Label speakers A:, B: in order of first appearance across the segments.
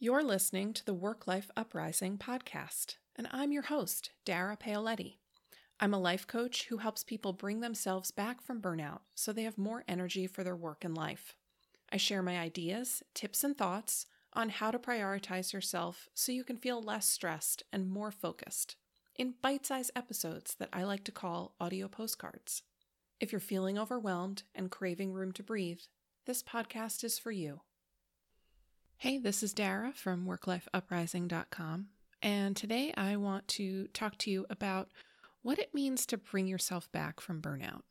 A: You're listening to the Work Life Uprising podcast, and I'm your host, Dara Paoletti. I'm a life coach who helps people bring themselves back from burnout so they have more energy for their work and life. I share my ideas, tips, and thoughts on how to prioritize yourself so you can feel less stressed and more focused in bite sized episodes that I like to call audio postcards. If you're feeling overwhelmed and craving room to breathe, this podcast is for you. Hey, this is Dara from worklifeuprising.com, and today I want to talk to you about what it means to bring yourself back from burnout.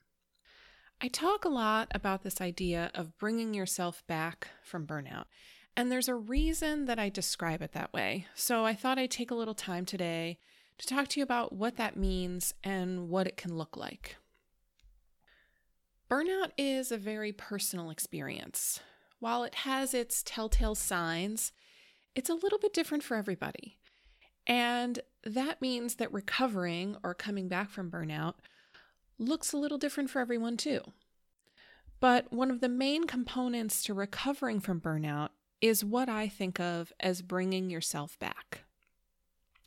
A: I talk a lot about this idea of bringing yourself back from burnout, and there's a reason that I describe it that way. So I thought I'd take a little time today to talk to you about what that means and what it can look like. Burnout is a very personal experience. While it has its telltale signs, it's a little bit different for everybody. And that means that recovering or coming back from burnout looks a little different for everyone too. But one of the main components to recovering from burnout is what I think of as bringing yourself back.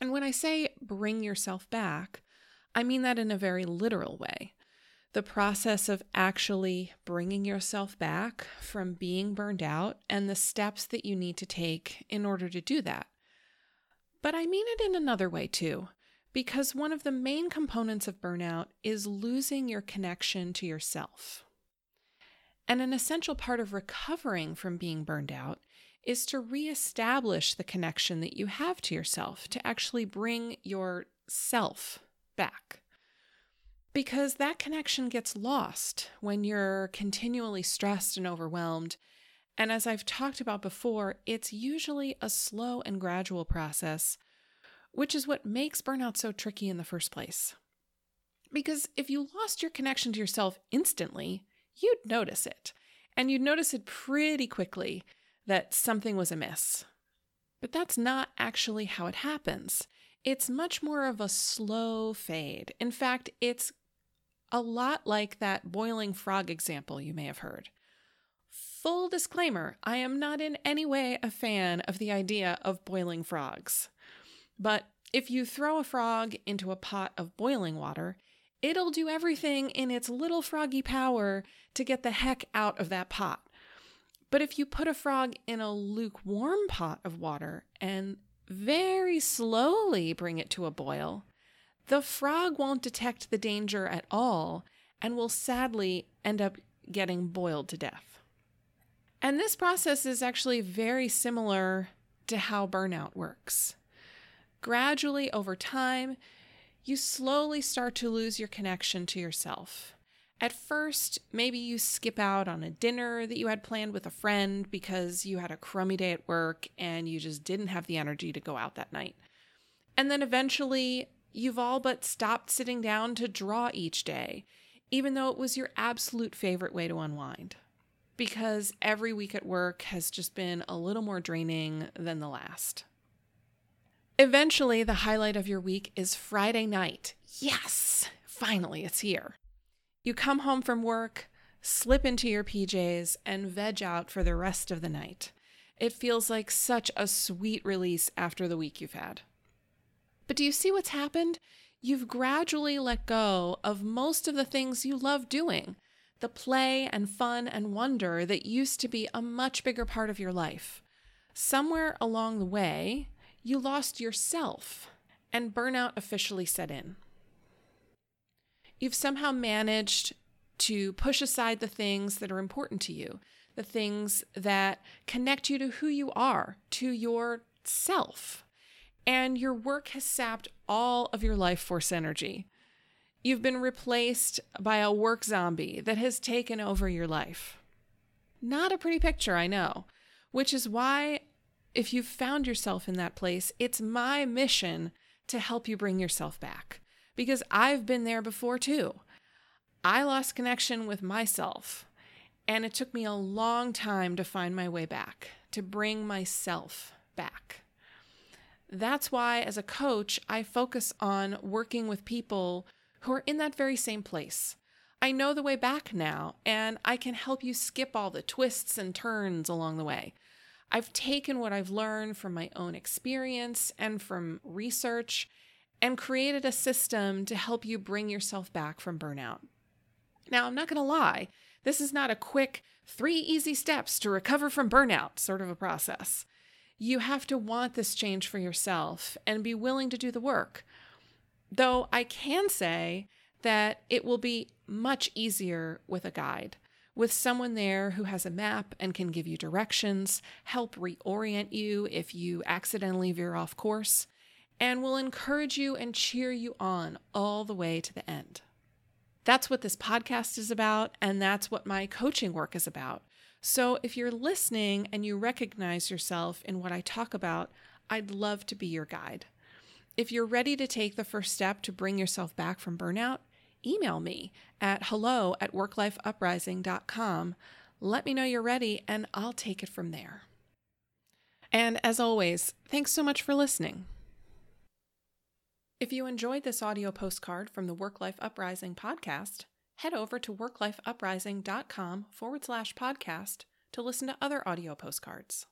A: And when I say bring yourself back, I mean that in a very literal way the process of actually bringing yourself back from being burned out and the steps that you need to take in order to do that. But I mean it in another way too, because one of the main components of burnout is losing your connection to yourself. And an essential part of recovering from being burned out is to reestablish the connection that you have to yourself, to actually bring yourself back because that connection gets lost when you're continually stressed and overwhelmed. And as I've talked about before, it's usually a slow and gradual process, which is what makes burnout so tricky in the first place. Because if you lost your connection to yourself instantly, you'd notice it. And you'd notice it pretty quickly that something was amiss. But that's not actually how it happens. It's much more of a slow fade. In fact, it's a lot like that boiling frog example you may have heard. Full disclaimer I am not in any way a fan of the idea of boiling frogs. But if you throw a frog into a pot of boiling water, it'll do everything in its little froggy power to get the heck out of that pot. But if you put a frog in a lukewarm pot of water and very slowly bring it to a boil, the frog won't detect the danger at all and will sadly end up getting boiled to death. And this process is actually very similar to how burnout works. Gradually, over time, you slowly start to lose your connection to yourself. At first, maybe you skip out on a dinner that you had planned with a friend because you had a crummy day at work and you just didn't have the energy to go out that night. And then eventually, You've all but stopped sitting down to draw each day, even though it was your absolute favorite way to unwind. Because every week at work has just been a little more draining than the last. Eventually, the highlight of your week is Friday night. Yes, finally, it's here. You come home from work, slip into your PJs, and veg out for the rest of the night. It feels like such a sweet release after the week you've had. But do you see what's happened? You've gradually let go of most of the things you love doing, the play and fun and wonder that used to be a much bigger part of your life. Somewhere along the way, you lost yourself and burnout officially set in. You've somehow managed to push aside the things that are important to you, the things that connect you to who you are, to your self and your work has sapped all of your life force energy. You've been replaced by a work zombie that has taken over your life. Not a pretty picture, I know, which is why, if you've found yourself in that place, it's my mission to help you bring yourself back. Because I've been there before too. I lost connection with myself, and it took me a long time to find my way back, to bring myself back. That's why, as a coach, I focus on working with people who are in that very same place. I know the way back now, and I can help you skip all the twists and turns along the way. I've taken what I've learned from my own experience and from research and created a system to help you bring yourself back from burnout. Now, I'm not going to lie, this is not a quick three easy steps to recover from burnout sort of a process. You have to want this change for yourself and be willing to do the work. Though I can say that it will be much easier with a guide, with someone there who has a map and can give you directions, help reorient you if you accidentally veer off course, and will encourage you and cheer you on all the way to the end. That's what this podcast is about, and that's what my coaching work is about. So if you're listening and you recognize yourself in what I talk about, I'd love to be your guide. If you're ready to take the first step to bring yourself back from burnout, email me at hello at worklifeuprising.com. Let me know you're ready, and I'll take it from there. And as always, thanks so much for listening. If you enjoyed this audio postcard from the Work Life Uprising podcast, head over to worklifeuprising.com forward slash podcast to listen to other audio postcards.